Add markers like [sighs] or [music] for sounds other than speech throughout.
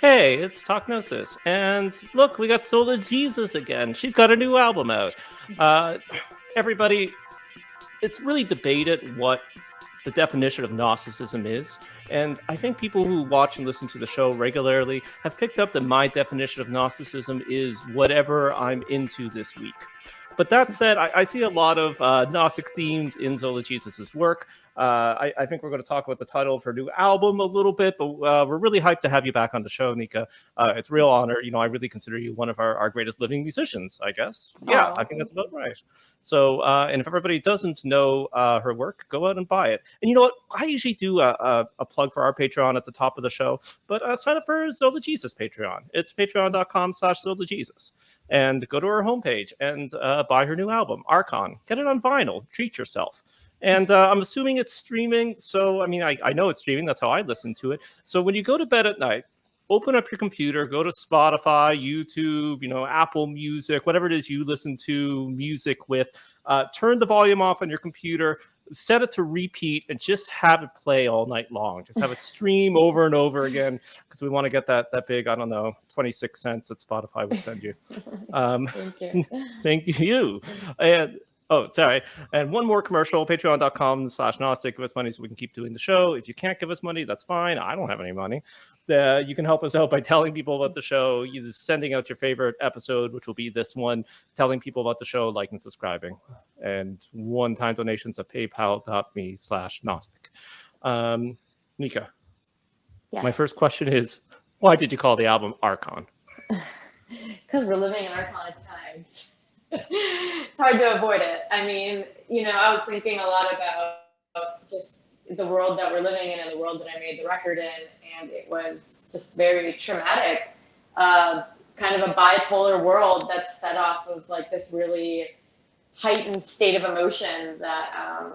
Hey, it's Talknosis. And look, we got Zola Jesus again. She's got a new album out. Uh, everybody, it's really debated what the definition of Gnosticism is. And I think people who watch and listen to the show regularly have picked up that my definition of Gnosticism is whatever I'm into this week. But that said, I, I see a lot of uh, Gnostic themes in Zola Jesus's work. Uh, I, I, think we're going to talk about the title of her new album a little bit, but uh, we're really hyped to have you back on the show, Nika. Uh, it's a real honor. You know, I really consider you one of our, our greatest living musicians, I guess. Yeah, I think that's about right. So, uh, and if everybody doesn't know uh, her work, go out and buy it. And you know what? I usually do a, a, a plug for our Patreon at the top of the show, but sign up for Zola Jesus Patreon. It's patreon.com slash Zola Jesus and go to her homepage and uh, buy her new album, Archon. Get it on vinyl. Treat yourself. And uh, I'm assuming it's streaming. So, I mean, I, I know it's streaming. That's how I listen to it. So, when you go to bed at night, open up your computer, go to Spotify, YouTube, you know, Apple Music, whatever it is you listen to music with. Uh, turn the volume off on your computer, set it to repeat, and just have it play all night long. Just have it [laughs] stream over and over again because we want to get that that big. I don't know, twenty six cents that Spotify would send you. [laughs] Um, thank you. [laughs] thank you. And Oh, sorry. And one more commercial, patreon.com slash Gnostic. Give us money so we can keep doing the show. If you can't give us money, that's fine. I don't have any money. Uh, you can help us out by [laughs] telling people about the show, either sending out your favorite episode, which will be this one, telling people about the show, like and subscribing. And one-time donations at paypal.me slash Gnostic. Um, Nika, yes. my first question is, why did you call the album Archon? [laughs] Because we're living in archonic times [laughs] it's hard to avoid it. I mean, you know, I was thinking a lot about just the world that we're living in and the world that I made the record in, and it was just very traumatic. Uh, kind of a bipolar world that's fed off of like this really heightened state of emotion that um,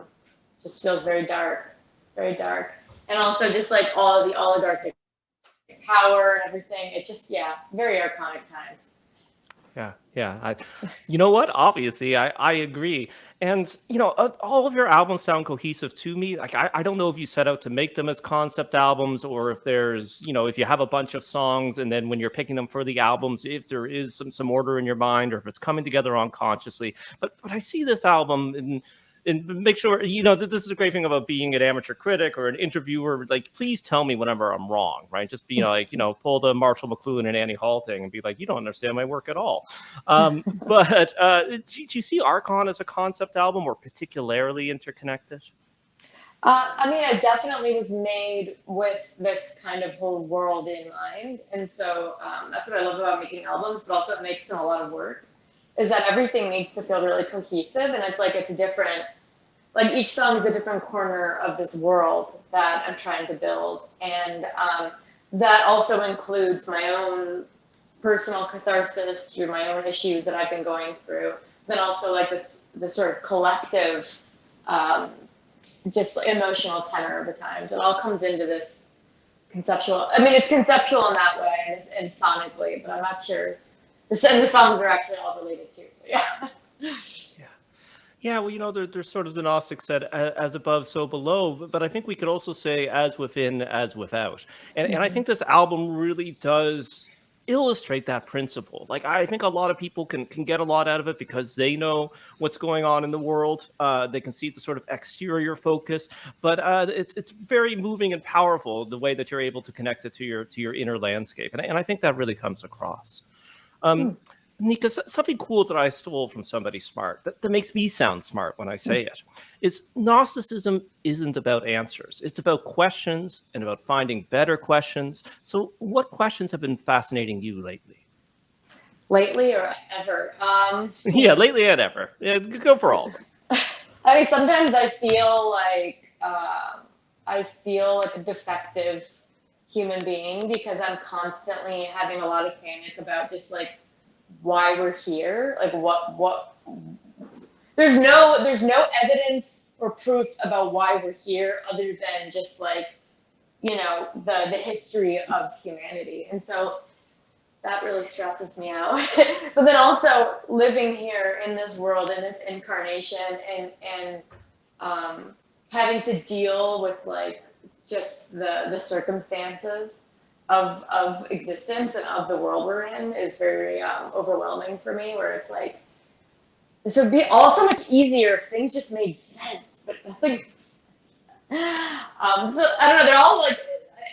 just feels very dark, very dark, and also just like all the oligarchic power and everything. It just yeah, very archonic times yeah, yeah. I, you know what? Obviously, I, I agree. And, you know, uh, all of your albums sound cohesive to me. Like, I, I don't know if you set out to make them as concept albums or if there's, you know, if you have a bunch of songs and then when you're picking them for the albums, if there is some, some order in your mind or if it's coming together unconsciously. But, but I see this album and and make sure you know this is a great thing about being an amateur critic or an interviewer like please tell me whenever i'm wrong right? Just be like you know pull the marshall mcluhan and annie hall thing and be like you don't understand my work at all. [laughs] Um, but uh, do, do, you see archon as a concept album or particularly interconnected? Uh, I mean, it definitely was made with this kind of whole world in mind. And so um, that's what I love about making albums, but also it makes them a lot of work is that everything needs to feel really cohesive and it's like it's different like each song is a different corner of this world that i'm trying to build and um, that also includes my own personal catharsis through my own issues that i've been going through then also like this this sort of collective um, just emotional tenor of the times. It all comes into this conceptual i mean it's conceptual in that way and, and sonically but i'm not sure the, and the songs are actually all related too. So yeah. yeah. Yeah, well, you know, there, there's sort of the Gnostic said, as above, so below. But I think we could also say, as within, as without. And, mm-hmm. and I mm-hmm. think this album really does illustrate that principle. Like, I think a lot of people can, can get a lot out of it because they know what's going on in the world. Uh, they can see the sort of exterior focus, but uh, it's, it's very moving and powerful the way that you're able to connect it to your to your inner landscape. And, and I think that really comes across. Um, hmm. Nika, something cool that I stole from somebody smart that, that makes me sound smart when I say hmm. it is Gnosticism isn't about answers. It's about questions and about finding better questions. So, what questions have been fascinating you lately? Lately or ever? Um, [laughs] yeah, lately and ever. Yeah, go for all. [laughs] I mean, sometimes I feel like uh, I feel like a defective human being because I'm constantly having a lot of panic about just like why we're here, like what what there's no there's no evidence or proof about why we're here other than just like you know the the history of humanity. And so that really stresses me out. [laughs] but then also living here in this world in this incarnation and and um having to deal with like just the the circumstances of of existence and of the world we're in is very um, overwhelming for me. Where it's like this would be all so much easier if things just made sense, but nothing. [gasps] Um, so I don't know. They're all like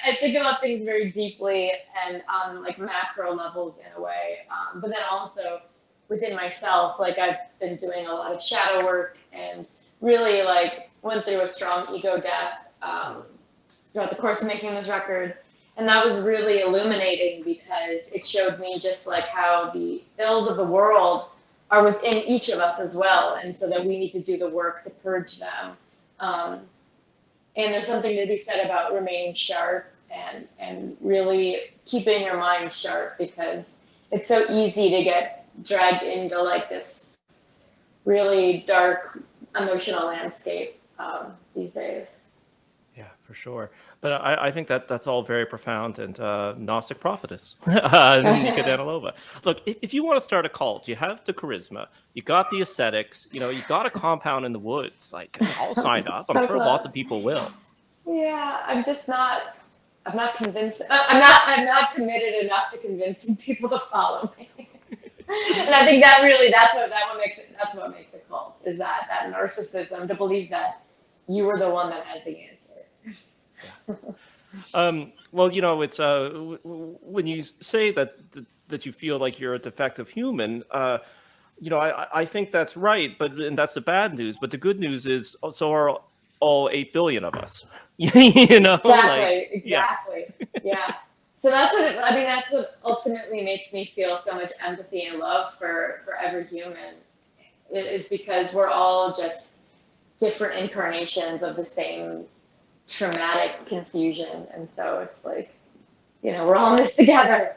I think about things very deeply and on like macro levels in a way, um, but then also within myself, like I've been doing a lot of shadow work and really like went through a strong ego death um, throughout the course of making this record. And that was really illuminating because it showed me just like how the ills of the world are within each of us as well. And so that we need to do the work to purge them. Um, and there's something to be said about remaining sharp and, and really keeping your mind sharp because it's so easy to get dragged into like this really dark emotional landscape um, these days. For sure. But I, I think that that's all very profound and uh, Gnostic prophetess, [laughs] [laughs] Nika Danilova. Look, if, if you want to start a cult, you have the charisma, you got the aesthetics, you know, you got a compound in the woods. Like, I'll [laughs] sign up. I'm sure lots of people will. Yeah, I'm just not. I'm not convinced. Uh, I'm not. I'm not committed enough to convincing people to follow me. and I think that really that's what that what makes it that's what makes it cult is that that narcissism to believe that you are the one that has the answer. Um, well, you know, it's uh, when you say that that you feel like you're a defective human. Uh, you know, I, I think that's right, but and that's the bad news. But the good news is, so are all eight billion of us. [laughs] you know, exactly, like, exactly, yeah. yeah so that's what I mean. That's what ultimately makes me feel so much empathy and love for for every human. It is because we're all just different incarnations of the same traumatic confusion, and so it's like, you know, we're all in this [laughs] together.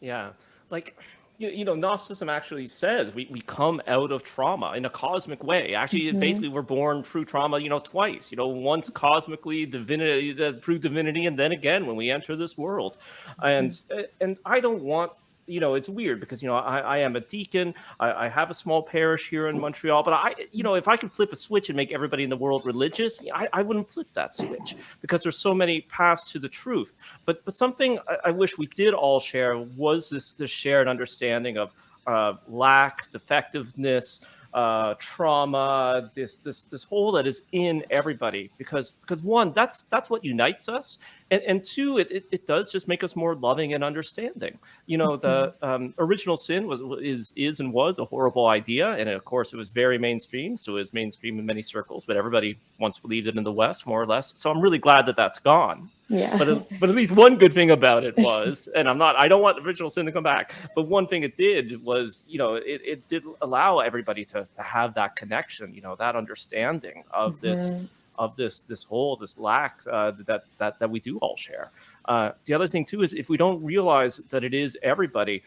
Yeah, like you, you know, Gnosticism actually says we, we come out of trauma in a cosmic way. Actually, mm-hmm. basically, we're born through trauma, you know, twice. You know, once cosmically, divinity, through divinity, and then again when we enter this world. And mm-hmm. and I don't want you know, it's weird because you know I, I am a deacon. I, I, have a small parish here in Montreal, but I, you know, if I could flip a switch and make everybody in the world religious, I, I wouldn't flip that switch because there's so many paths to the truth. But but something I, I wish we did all share was this this shared understanding of uh, lack, defectiveness, uh, trauma, this this this hole that is in everybody. Because because one, that's that's what unites us, and and two, it, it, it does just make us more loving and understanding. You know, the mm-hmm. um, original sin was is is and was a horrible idea, and of course it was very mainstream, still is mainstream in many circles, but everybody once believed it in the West, more or less. So I'm really glad that that's gone. Yeah. But [laughs] but at least one good thing about it was, [laughs] and I'm not, I don't want the original sin to come back. But one thing it did was, you know, it, it did allow everybody to, to have that connection, you know, that understanding of mm-hmm. this of this this hole, this lack uh, that that that we do all share. Uh, the other thing too is if we don't realize that it is everybody,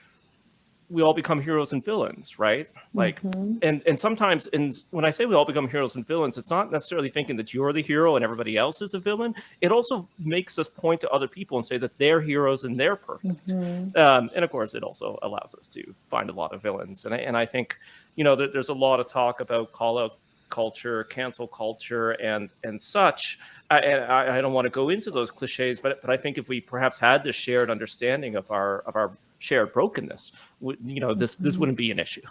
we all become heroes and villains, right? Like, mm-hmm. and and sometimes, and when I say we all become heroes and villains, it's not necessarily thinking that you're the hero and everybody else is a villain. It also makes us point to other people and say that they're heroes and they're perfect. Mm-hmm. Um, and of course, it also allows us to find a lot of villains. And I, and I think, you know, that there's a lot of talk about call out culture, cancel culture, and and such. I, and I, I don't want to go into those cliches, but but I think if we perhaps had this shared understanding of our of our shared brokenness, you know, this this mm-hmm. wouldn't be an issue.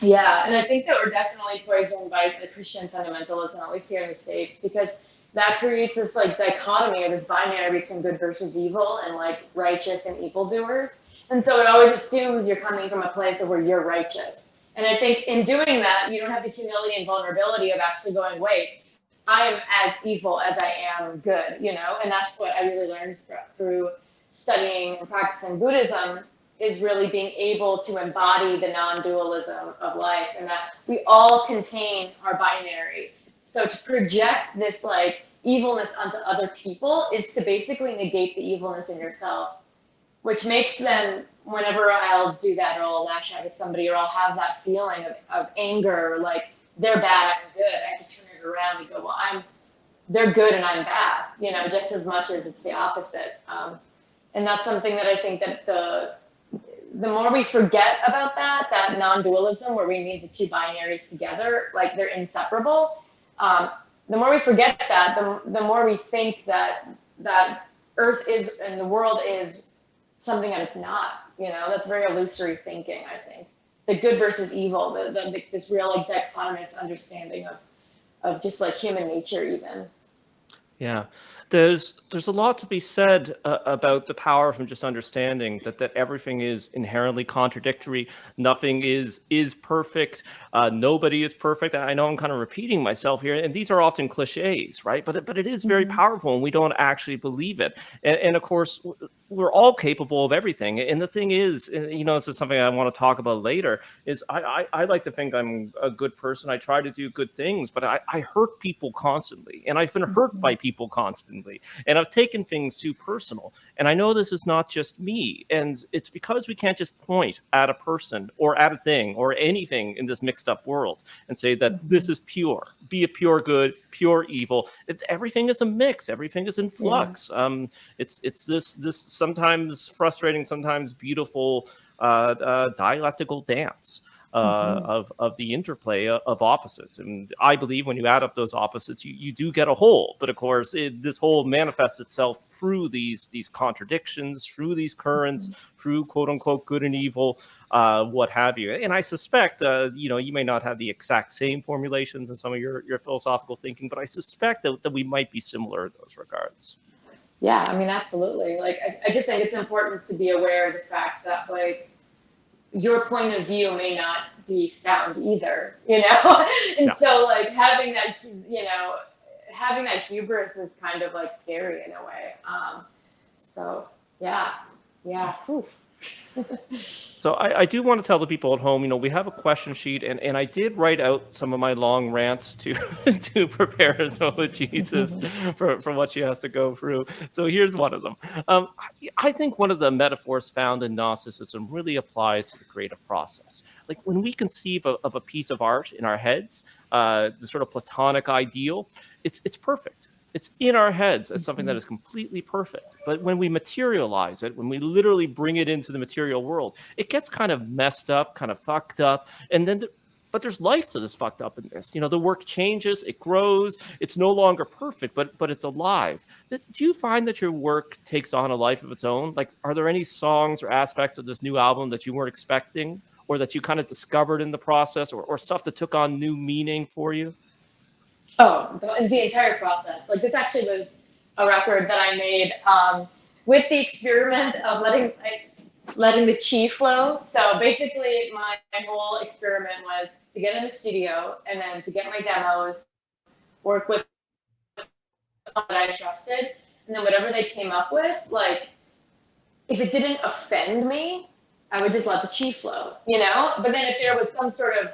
Yeah, and I think that we're definitely poisoned by the Christian fundamentalism, at least here in the states, because that creates this like dichotomy or this binary between good versus evil and like righteous and evildoers. And so it always assumes you're coming from a place of where you're righteous. And I think in doing that, you don't have the humility and vulnerability of actually going, wait, I am as evil as I am good, you know? And that's what I really learned through studying and practicing Buddhism is really being able to embody the non-dualism of life and that we all contain our binary. So to project this like evilness onto other people is to basically negate the evilness in yourself, which makes them whenever I'll do that or I'll lash out at somebody or I'll have that feeling of, of anger, like they're bad, I'm good. I have to turn it around and go, well, I'm they're good and I'm bad, you know, just as much as it's the opposite. Um, and that's something that I think that the the more we forget about that, that non-dualism where we need the two binaries together, like they're inseparable, um, the more we forget that, the, the more we think that that Earth is and the world is something that it's not. You know, that's very illusory thinking. I think the good versus evil, the, the, this real like dichotomous understanding of of just like human nature, even. Yeah, there's there's a lot to be said uh, about the power from just understanding that that everything is inherently contradictory. Nothing is is perfect. Uh, nobody is perfect. I know I'm kind of repeating myself here, and these are often cliches, right? But but it is very mm-hmm. powerful, and we don't actually believe it. And, and of course, we're all capable of everything. And the thing is, you know, this is something I want to talk about later. Is I I, I like to think I'm a good person. I try to do good things, but I, I hurt people constantly, and I've been hurt by mm-hmm. people constantly, and I've taken things too personal. And I know this is not just me, and it's because we can't just point at a person or at a thing or anything in this mixed up world and say that this mm-hmm. is pure, be a pure good, pure evil. It, everything is a mix. Everything is in flux. Yeah. Um, it's it's this this sometimes frustrating, sometimes beautiful uh, uh, dialectical dance. Uh, mm-hmm. of of the interplay of opposites. And I believe when you add up those opposites, you, you do get a whole. But of course, it, this whole manifests itself through these these contradictions, through these currents, mm-hmm. through quote unquote good and evil, uh, what have you. And I suspect, uh, you know, you may not have the exact same formulations in some of your your philosophical thinking, but I suspect that, that we might be similar in those regards. Yeah, I mean, absolutely. Like, I, I just think it's important to be aware of the fact that, like, your point of view may not be sound either, [laughs] you know? and so, like, having that, you know, having that hubris is kind of like scary in a way. Um, so, yeah, yeah. Oof [laughs] so I, I, do want to tell the people at home, you know, we have a question sheet, and, and I did write out some of my long rants to [laughs] to prepare Zola [laughs] Jesus for, for what she has to go through. So here's one of them. Um, I, I think one of the metaphors found in Gnosticism really applies to the creative process. Like when we conceive of, of a piece of art in our heads, uh, the sort of Platonic ideal, it's it's perfect it's in our heads as something that mm-hmm. completely perfect. But when we materialize it, when we literally bring it into the material world, it gets kind of messed up, kind of fucked up. And then, but there's life to this fucked up in this. You know, the work changes, it grows, it's no longer perfect, but but it's alive. Do you find that your work takes on a life of its own? Like, are there any songs or aspects of this new album that you weren't expecting, or that you kind of discovered in the process, or, or stuff that took on new meaning for you? Oh, the, the entire process. Like this actually was a record that I made um, with the experiment of letting like, letting the chi flow. So basically, my, my whole experiment was to get in the studio and then to get my demos, work with that I trusted, and then whatever they came up with, like if it didn't offend me, I would just let the chi flow, you know. But then if there was some sort of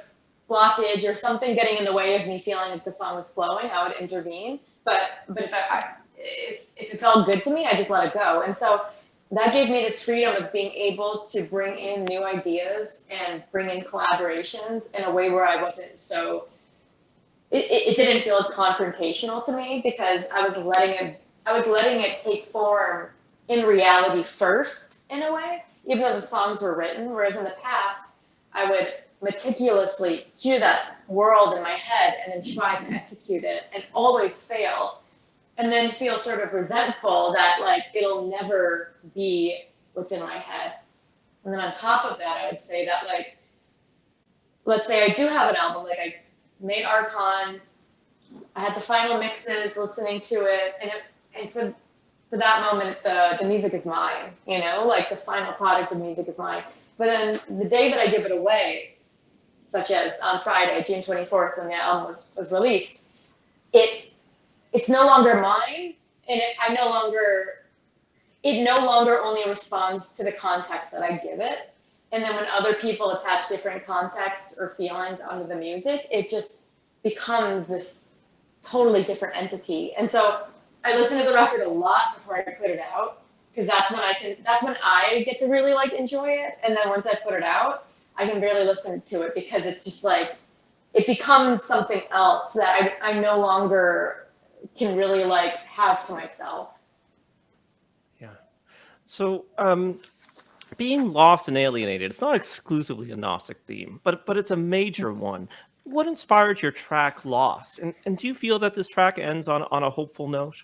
blockage or something getting in the way of me feeling that the song was flowing, I would intervene. But but if I, I if, if it felt good to me, I just let it go. And so that gave me this freedom of being able to bring in new ideas and bring in collaborations in a way where I wasn't so it, it, didn't feel as confrontational to me because I was letting it I was letting it take form in reality first in a way, even though the songs were written. Whereas in the past, I would meticulously cue that world in my head and then try to execute it and always fail and then feel sort of resentful that like it'll never be what's in my head. And then on top of that i would say that like let's say i do have an album like i made archon i had the final mixes listening to it and it, and for for that moment the the music is mine you know? Like the final product of music is mine. But then the day that i give it away such as on Friday, June 24th, when the album was, was released, it it's no longer mine, and it, I no longer it no longer only responds to the context that I give it. And then when other people attach different contexts or feelings onto the music, it just becomes this totally different entity. And so I listen to the record a lot before I put it out because that's when I can that's when I get to really like enjoy it. And then once I put it out, I can barely listen to it because it's just like it becomes something else that I, I no longer can really like have to myself. Yeah. So um being lost and alienated, it's not exclusively a Gnostic theme, but but it's a major one. what inspired your track Lost? And, and do you feel that this track ends on, on a hopeful note?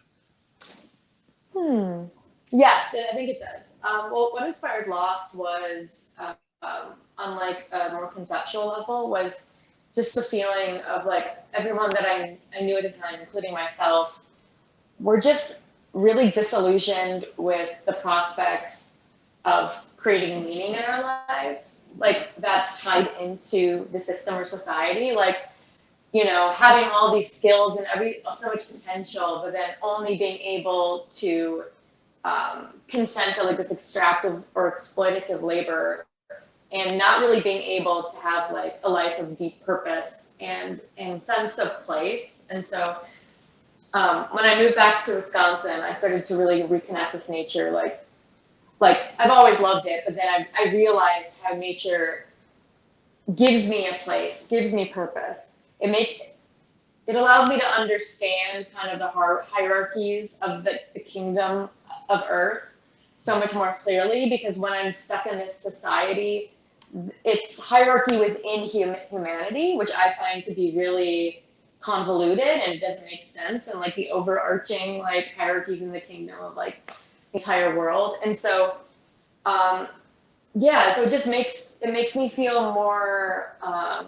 Hmm. Yes, I think it does. Um, well, what inspired Lost was, uh, um, on like a more conceptual level, was just the feeling of like everyone that I, I knew at the time, including myself, were just really disillusioned with the prospects of creating meaning in our lives. Like that's tied into the system or society. Like, you know, having all these skills and every so much potential, but then only being able to um, consent to like this extractive or exploitative labor and not really being able to have like a life of deep purpose and and sense of place. And so um, when I moved back to Wisconsin, I started to really reconnect with nature. Like like I've always loved it, but then I, I realized how nature gives me a place, gives me purpose. It make it allows me to understand kind of the hierarchies of the, the kingdom of earth so much more clearly because when I'm stuck in this society it's hierarchy within hum- humanity, which I find to be really convoluted and it doesn't make sense, and like the overarching like hierarchies in the kingdom of like entire world. And so, um, yeah, so it just makes it makes me feel more um,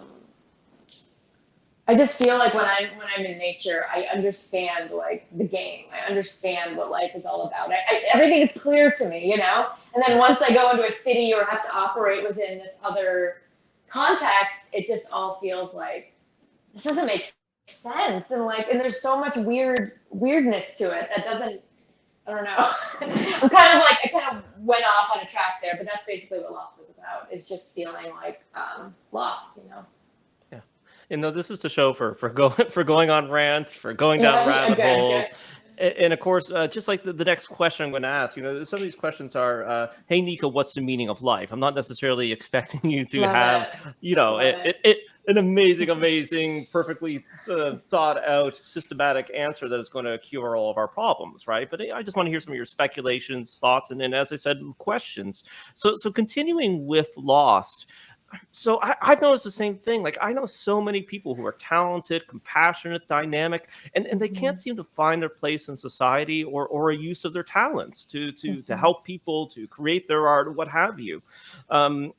I just feel like when I'm when I'm in nature, I understand like the game. I understand what life is all about. I, I, everything is clear to me, you know. And then once I go into a city or have to operate within this other context, it just all feels like this doesn't make sense. And like, and there's so much weird weirdness to it that doesn't. I don't know. [laughs] I'm kind of like I kind of went off on a track there, but that's basically what Lost is about. It's just feeling like um, lost, you know you know this is the show for for going [laughs] for going on rants for going down yeah, rabbit okay, holes. Okay. And, and, of course uh, just like the, the, next question i'm going to ask you know some of these questions are uh, hey nika what's the meaning of life? I'm not necessarily [laughs] expecting you to Love have it. you know it, it, it, an amazing amazing perfectly uh, thought out systematic answer that is going to cure all of our problems right? But i just want to hear some of your speculations thoughts and then as i said questions. So so continuing with lost so I, have noticed the same thing. Like I know so many people who are talented, compassionate, dynamic, and, and they mm-hmm. can't seem to find their place in society or or a use of their talents to to mm-hmm. to help people, to create their art, what have you. Um,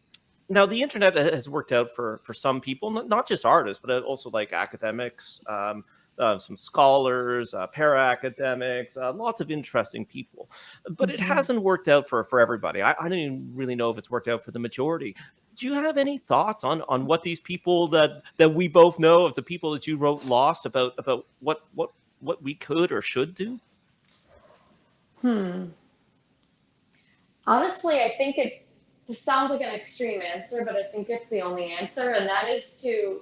now the internet has worked out for for some people, not just artists, but also like academics. Um, uh, some scholars, uh, para academics, uh, lots of interesting people. But it mm-hmm. hasn't worked out for, for everybody. I, I don't even really know if it's worked out for the majority do you have any thoughts on on what these people that that we both know of the people that you wrote lost about about what what what we could or should do? Hmm. Honestly i think it this sounds like an extreme answer but i think it's the only answer and that is to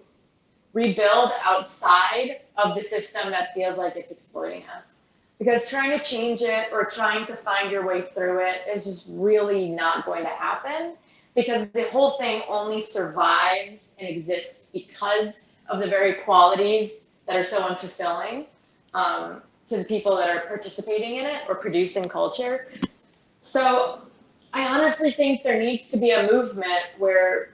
rebuild outside of the system that feels like it's exploiting us. Because trying to change it or trying to find your way through it is just really not going to happen because the whole thing only survives and exists because of the very qualities that are so unfulfilling um, to the people that are participating in it or producing culture. So I honestly think there needs to be a movement where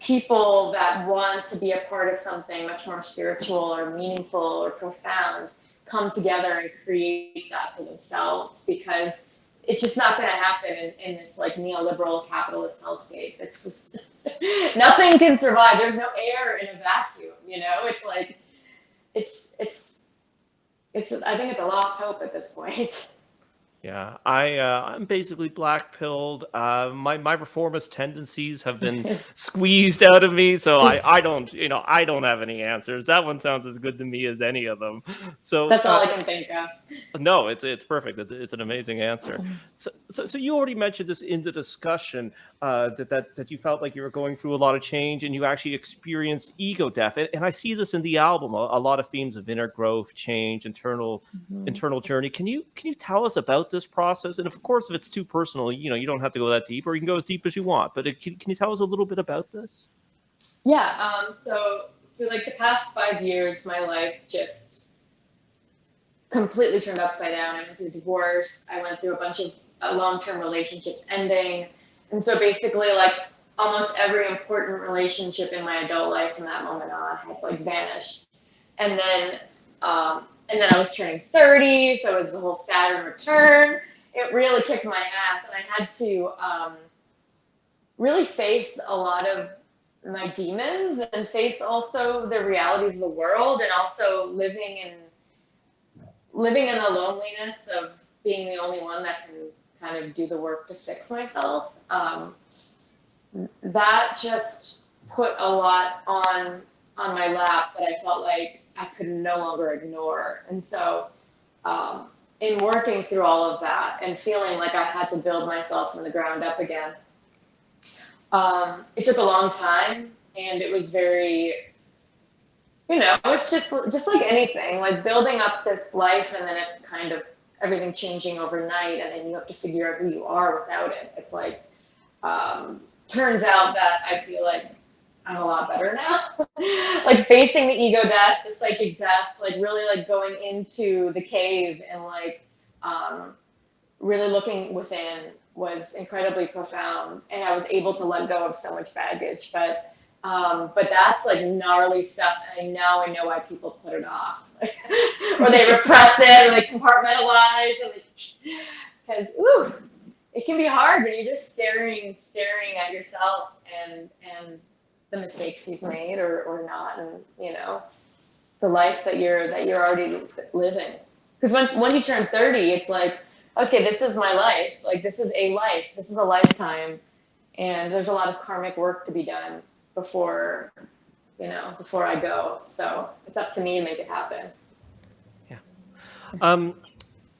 people that want to be a part of something much more spiritual or meaningful or profound come together and create that for themselves because it's just not going to happen in, in this like neoliberal capitalist hellscape. It's just [laughs] nothing can survive. There's no air in a vacuum. You know, it's like it's it's it's. I think it's a lost hope at this point. [laughs] Yeah, I uh, I'm basically black pilled. Uh, my my reformist tendencies have been [laughs] squeezed out of me, so I [laughs] I don't you know I don't have any answers. That one sounds as good to me as any of them. So that's all uh, I can think of. No, it's it's perfect. It's, it's an amazing answer. So, so so you already mentioned this in the discussion uh, that that that you felt like you were going through a lot of change and you actually experienced ego death, and, and I see this in the album. A, a, lot of themes of inner growth, change, internal mm-hmm. internal journey. Can you can you tell us about this process? And of course, if it's too personal, you know, you don't have to go that deep, or you can go as deep as you want. But can, can you tell us a little bit about this? Yeah. Um, so for like the past five years, my life just completely turned upside down. I went through divorce. I went through a bunch of uh, long-term relationships ending, and so basically, like almost every important relationship in my adult life from that moment on has like vanished. And then, um, and then I was turning 30, so it was the whole Saturn return. It really kicked my ass, and I had to um, really face a lot of my demons and face also the realities of the world, and also living in living in the loneliness of being the only one that can kind of do the work to fix myself. Um, that just put a lot on on my lap that I felt like I could no longer ignore. And so, um, in working through all of that and feeling like I had to build myself from the ground up again, um, it took a long time, and it was very, you know, it's just just like anything, like building up this life, and then it kind of everything changing overnight, and then you have to figure out who you are without it. It's like um, turns out that I feel like I'm a lot better now. [laughs] like facing the ego death, the psychic death, like really like going into the cave and like um, really looking within was incredibly profound. And I was able to let go of so much baggage. But um, but that's like gnarly stuff. And now I know why people put it off. [laughs] or they repress it or they compartmentalize. Because, ooh, it can be hard when you're just staring staring at yourself and and the mistakes you've made or or not and you know the life that you're that you're already living. Because once when you turn 30 it's like okay this is my life. Like this is a life. This is a lifetime. And there's a lot of karmic work to be done before you know before i go. So it's up to me to make it happen. Yeah. Um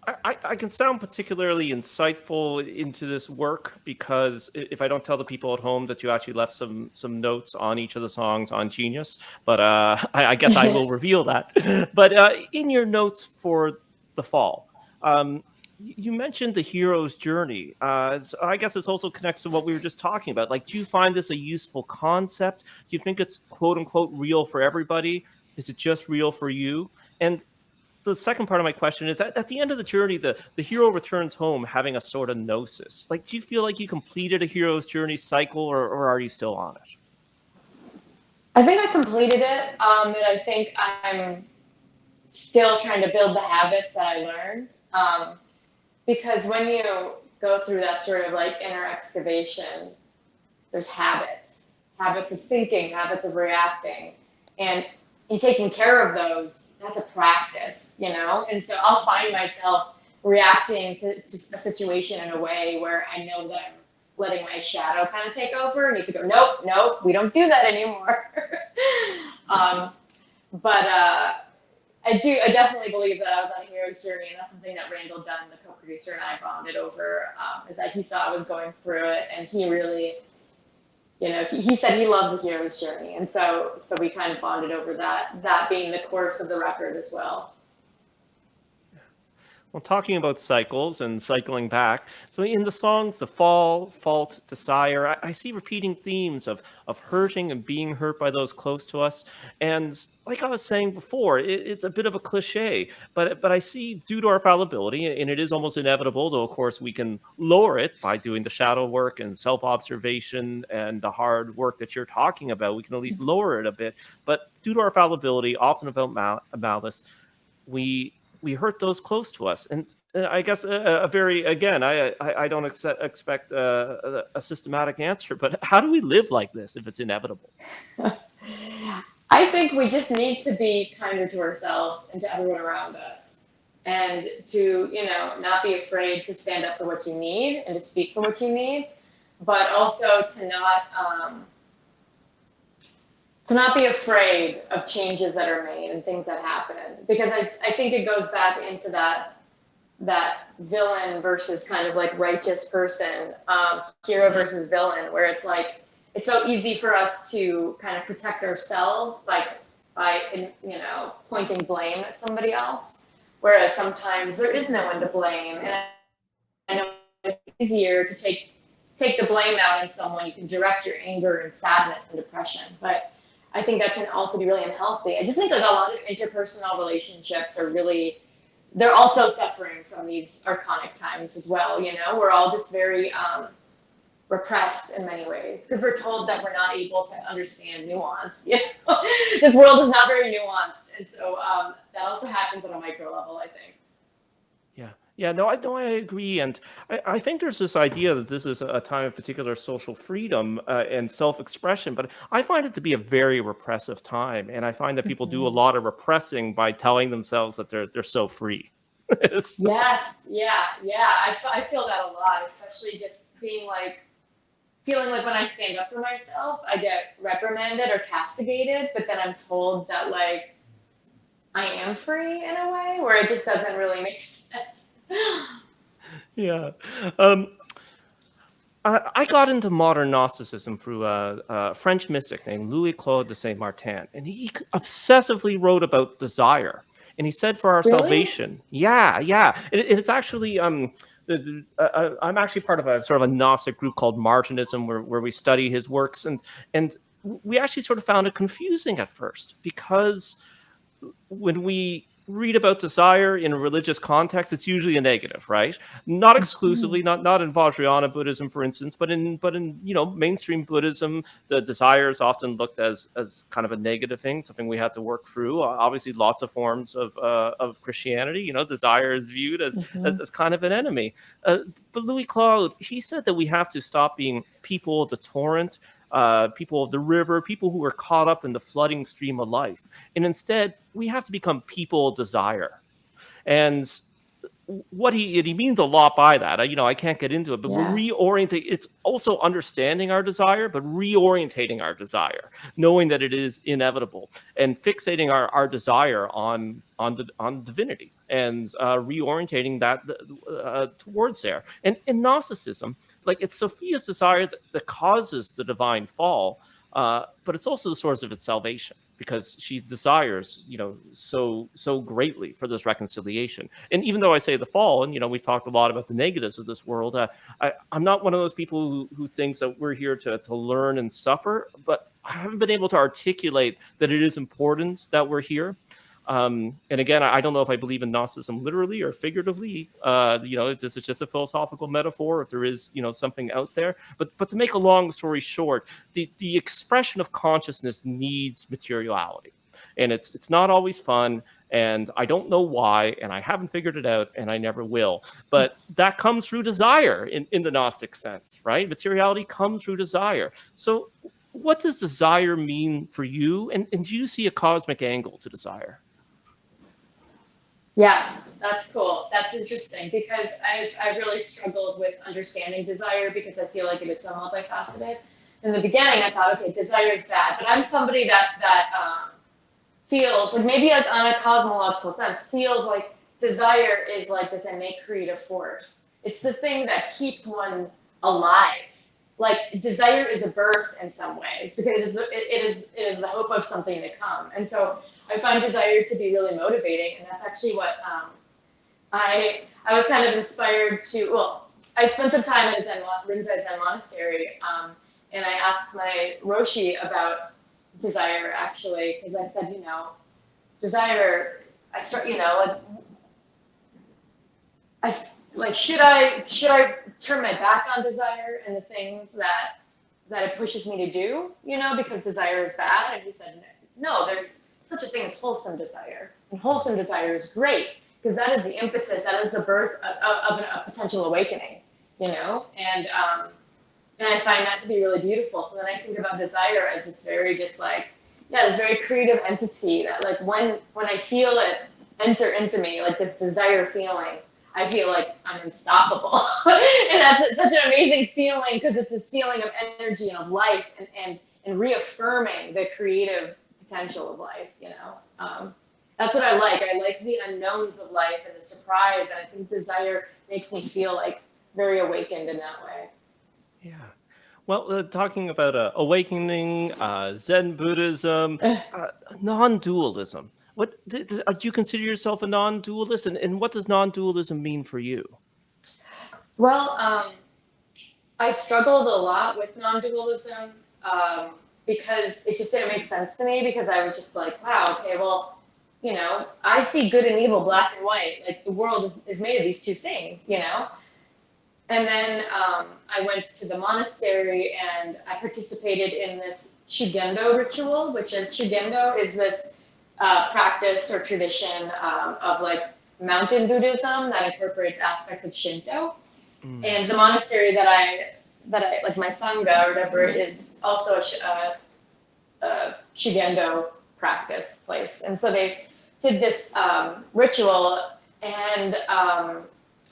I, I can sound particularly insightful into this work because if I don't tell the people at home that you actually left some some notes on each of the songs on Genius, but uh, [laughs] I, I, guess I will [laughs] reveal that. But uh, in your notes for the fall, um, you mentioned the hero's journey. Uh, so I guess this also connects to what we were just talking about. Like, do you find this a useful concept? Do you think it's quote unquote real for everybody? Is it just real for you? And the second part of my question is that at the end of the journey, the, the hero returns home having a sort of gnosis. Like, do you feel like you completed a hero's journey cycle or, or are you still on it? I think I completed it. Um, and I think I'm still trying to build the habits that I learned. Um, because when you go through that sort of like inner excavation, there's habits, habits of thinking, habits of reacting. And in taking care of those, that's a practice, you know? And so I'll find myself reacting to, to a situation in a way where I know that I'm letting my shadow kind of take over and you could go, nope, nope, we don't do that anymore. [laughs] um, but uh, I do, I definitely believe that I was on a hero's journey, and that's something that Randall Dunn, the co-producer, and I bonded over. Um, is that he saw I was going through it, and he really you know, he, he said he loves the hero's journey, and so so we kind of bonded over that. That being the course of the record as well. Well, talking about cycles and cycling back, so in the songs, the fall, fault, desire, I, I, see repeating themes of of hurting and being hurt by those close to us. And like I was saying before, it, it's a bit of a cliche, but but I see due to our fallibility, and it is almost inevitable, though of course we can lower it by doing the shadow work and self observation and the hard work that you're talking about. We can at least lower it a bit. But due to our fallibility, often about mal- malice, we we hurt those close to us and uh, I guess a, a, very again, I I, I don't expect a, a, systematic answer, but how do we live like this if it's inevitable? [laughs] I think we just need to be kinder to ourselves and to everyone around us, and to you know not be afraid to stand up for what you need and to speak for what you need, but also to not um, to not be afraid of changes that are made and things that happen. Because I, I think it goes back into that that villain versus kind of like righteous person um, hero versus villain where it's like it's so easy for us to kind of protect ourselves by by you know pointing blame at somebody else. Whereas sometimes there is no one to blame and I know it's easier to take take the blame out on someone. You can direct your anger and sadness and depression. But I think that can also be really unhealthy. I just think like a lot of interpersonal relationships are really they're also suffering from these archonic times as well. You know, we're all just very um, repressed in many ways because we're told that we're not able to understand nuance. [laughs] You know? this world is not very nuanced, and so um, that also happens on a micro level, I think. Yeah, no, I no, I agree, and I, I think there's this idea that this is a time of particular social freedom uh, and self-expression, but I find it to be a very repressive time, and I find that people do a Mhm. lot of repressing by telling themselves that they're they're so free. [laughs] Yes, yeah, yeah. I, f- I feel that a lot, especially just being like, feeling like when I stand up for myself, I get reprimanded or castigated, but then I'm told that like I am free in a way where it just doesn't really make sense. [laughs] Yeah. Um, I, I got into modern Gnosticism through a, a French mystic named Louis Claude de Saint Martin, and he obsessively wrote about desire. And he said, for our Really? salvation, yeah, yeah. It, it's actually um, uh, uh, I'm actually part of a sort of a Gnostic group called Martinism, where, where we study his works, and and we actually sort of found it confusing at first because when we read about desire in a religious context, it's usually a negative, right? Not exclusively, not not in Vajrayana Buddhism, for instance, but in but in you know mainstream Buddhism, the desire is often looked as as kind of a negative thing, something we have to work through. Obviously, lots of forms of uh, of Christianity, you know, desire is viewed as as, as kind of an enemy. Uh, but Louis Claude, he said that we have to stop being people of the torrent, uh, people of the river, people who are caught up in the flooding stream of life. And instead, we have to become people desire. And what he and he means a lot by that. I, you know, I can't get into it, but Yeah. reorienting. It's also understanding our desire, but reorientating our desire, knowing that it is inevitable, and fixating our, our desire on on the on divinity and uh, reorientating that uh, towards there. And in Gnosticism, like it's Sophia's desire that, that causes the divine fall, uh, but it's also the source of its salvation because she desires, you know, so so greatly for this reconciliation. And even though I say the fall, and you know, we've talked a lot about the negatives of this world, uh, I, I'm not one of those people who, who thinks that we're here to to learn and suffer, but I haven't been able to articulate that it is important that we're here. Um, and again, I don't know if I believe in Gnosticism literally or figuratively. Uh, you know, if this is just a philosophical metaphor, if there is, you know, something out there. But but to make a long story short, the the expression of consciousness needs materiality, and it's it's not always fun. And I don't know why, and I haven't figured it out, and I never will. But that comes through desire in, in the Gnostic sense, right? Materiality comes through desire. So, what does desire mean for you? And, and do you see a cosmic angle to desire? Yes, that's cool. That's interesting because I've, I've really struggled with understanding desire because I feel like it is so multifaceted. In the beginning, I thought, okay, desire is bad, but I'm somebody that that um, feels like maybe like on a cosmological sense feels like desire is like this innate creative force. It's the thing that keeps one alive. Like desire is a birth in some ways because it it is it is the hope of something to come, and so I find desire to be really motivating, and that's actually what um, I I was kind of inspired to. Well, I spent some time at a Zen Rinzai Zen monastery, um, and I asked my roshi about desire actually, because I said, you know, desire. I start, you know, like I like should I should I turn my back on desire and the things that that it pushes me to do, you know, because desire is bad. And he said, no, there's such a thing as wholesome desire. And wholesome desire is great because that is the impetus, that is the birth of, of, of a potential awakening, you know? And, um, and I find that to be really beautiful. So then I think about desire as this very just like, yeah, this very creative entity that like when, when I feel it enter into me, like this desire feeling, I feel like I'm unstoppable. [laughs] and that's such an amazing feeling because it's this feeling of energy and of life and, and, and reaffirming the creative potential of life, you know? Um, that's what I like. I like the unknowns of life and the surprise. And I think desire makes me feel like very awakened in that way. Yeah. Well, uh, talking about uh, awakening, uh, Zen Buddhism, [sighs] uh, non-dualism. What do, do uh, do you consider yourself a non-dualist, and, and what does non-dualism mean for you? Well, um, I struggled a lot with non-dualism um, because it just didn't make sense to me because I was just like, wow, okay, well, you know, I see good and evil, black and white. Like the world is, is made of these two things, you know? and then um, I went to the monastery and I participated in this Shugendo ritual, which is Shugendo is this uh, practice or tradition um, of like mountain Buddhism that incorporates aspects of Shinto. Mm. And the monastery that I that I like my sangha or whatever is also a, a, a Shugendo practice place, and so they did this um, ritual, and um,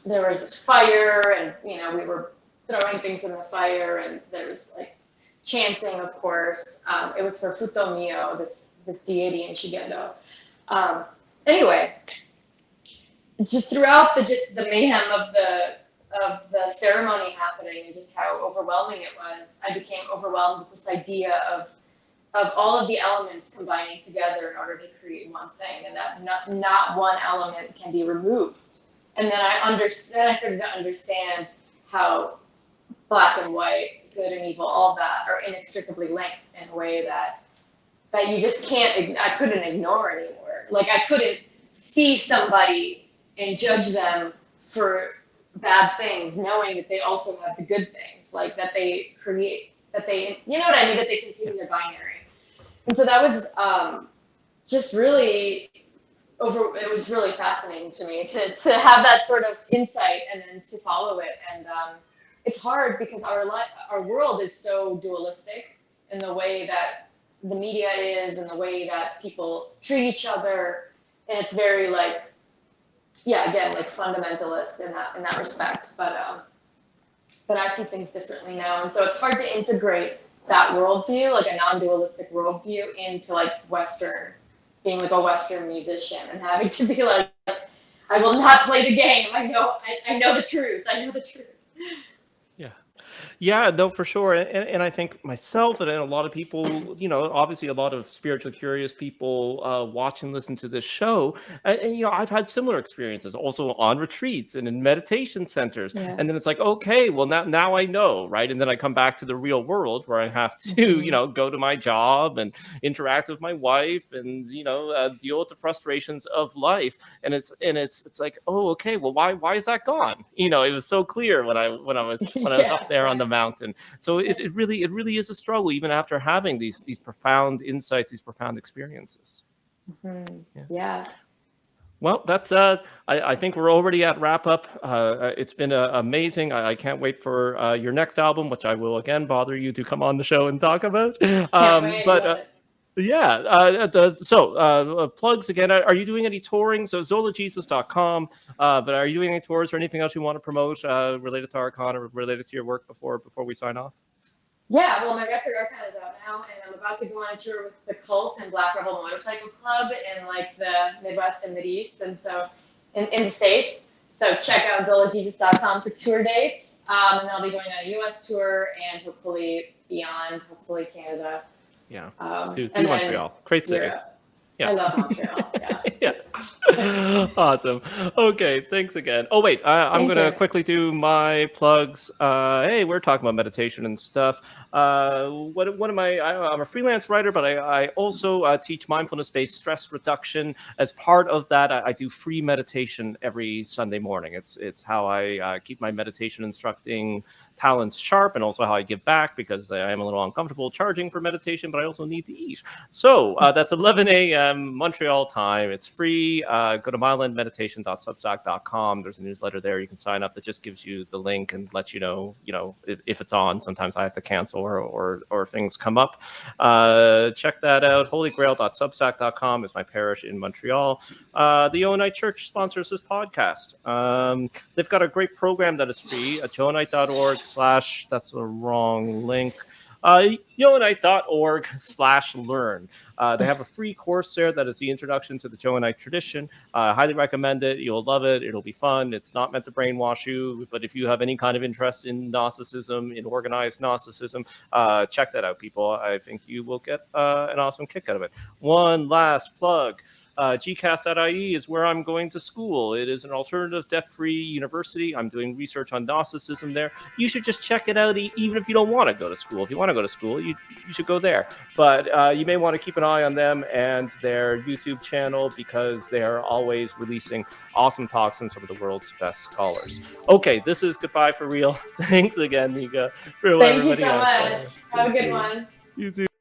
there was this fire, and you know we were throwing things in the fire, and there was like chanting, of course. Um, it was for Fudo Myoo, this this deity in Shugendo. Um, anyway, just throughout the just the mayhem of the of the ceremony happening and just how overwhelming it was, I became overwhelmed with this idea of of all of the elements combining together in order to create one thing, and that not, not one element can be removed. And then I understand. I started to understand how black and white, good and evil, all that are inextricably linked in a way that that you just can't. I couldn't ignore anymore. Like I couldn't see somebody and judge them for bad things, knowing that they also have the good things, like that they create, that they, you know what I mean, that they continue their binary. And so that was um, just really over. It was really fascinating to me to to have that sort of insight and then to follow it. And um, it's hard because our life, our world is so dualistic in the way that the media is and the way that people treat each other, and it's very like yeah, again, like fundamentalist in that in that respect. But um, but I see things differently now, and so it's hard to integrate that worldview, like a non-dualistic worldview, into like Western, being like a Western musician and having to be like, I will not play the game. I know, I, I know the truth. I know the truth. Yeah, no, for sure. And, and I think myself and a lot of people, you know, obviously a lot of spiritual curious people uh, watch and listen to this show. And, and, you know, I've had similar experiences also on retreats and in meditation centers. Yeah. And then it's like, okay, well, now, now I know, right? And then I come back to the real world where I have to, [laughs] mm-hmm. you know, go to my job and interact with my wife and, you know, uh, deal with the frustrations of life. And it's, and it's, it's like, oh, okay, well, why, why is that gone? You know, it was so clear when I, when I was, [laughs] when yeah. I was up there on the mountain. So it, it really it really is a struggle, even after having these these profound insights, these profound experiences. Mm-hmm. Yeah. yeah. Well, that's. Uh, I, I, think we're already at wrap up. Uh, uh it's been uh, amazing. I, I, can't wait for uh, your next album, which I will again bother you to come on the show and talk about. Um, but uh, yeah. Uh, the, so uh, plugs again. Are you doing any touring? So zolajesus.com. Uh, but are you doing any tours or anything else you want to promote uh, related to Arkhon or related to your work before before we sign off? Yeah, well, my record Arkhon is out now, and I'm about to go on a tour with the Cult and Black Rebel Motorcycle Club in like the Midwest and East, and so in, in the states. So check out zolajesus.com for tour dates, um, and I'll be doing a U.S. tour and hopefully beyond, hopefully Canada. Yeah. Um, to, to Montreal. Great city. Yeah. yeah. I love Montreal. [laughs] Yeah. yeah. awesome. Okay. Thanks again. Oh, wait. I, am going to quickly do my plugs. Uh, hey, we're talking about meditation and stuff. Uh, what, what am I? I am a freelance writer, but I, I also uh, teach mindfulness based stress reduction. As part of that, I, I, do free meditation every Sunday morning. It's, it's how I uh, keep my meditation instructing talents sharp and also how I give back because I am a little uncomfortable charging for meditation, but I also need to eat. So uh, that's 11 a.m. Montreal time. It's free. Uh, go to mylandmeditation.substack.com. There's a newsletter there. You can sign up that just gives you the link and lets you know, you know, if, if it's on. Sometimes I have to cancel or or, or things come up. Uh, check that out. Holygrail.substack.com is my parish in Montreal. Uh, the Johannite Church sponsors this podcast. Um, they've got a great program that is free at johannite.org slash, that's the wrong link. Uh, Johannite.org slash learn. Uh, they have a free course there that is the introduction to the Johannite tradition. I uh, highly recommend it. You'll love it. It'll be fun. It's not meant to brainwash you, but if you have any kind of interest in Gnosticism, in organized Gnosticism, uh, check that out, people. I think you will get uh, an awesome kick out of it. One last plug. Uh, GCAS.ie is where I'm going to school. It is an alternative debt-free university. I'm doing research on Gnosticism there. You should just check it out, even if you don't want to go to school. If you want to go to school, you you should go there. But uh, you may want to keep an eye on them and their YouTube channel because they are always releasing awesome talks from some of the world's best scholars. Okay, this is goodbye for real. [laughs] Thanks again, Nika. For Thank you so much. Have a good one. You too.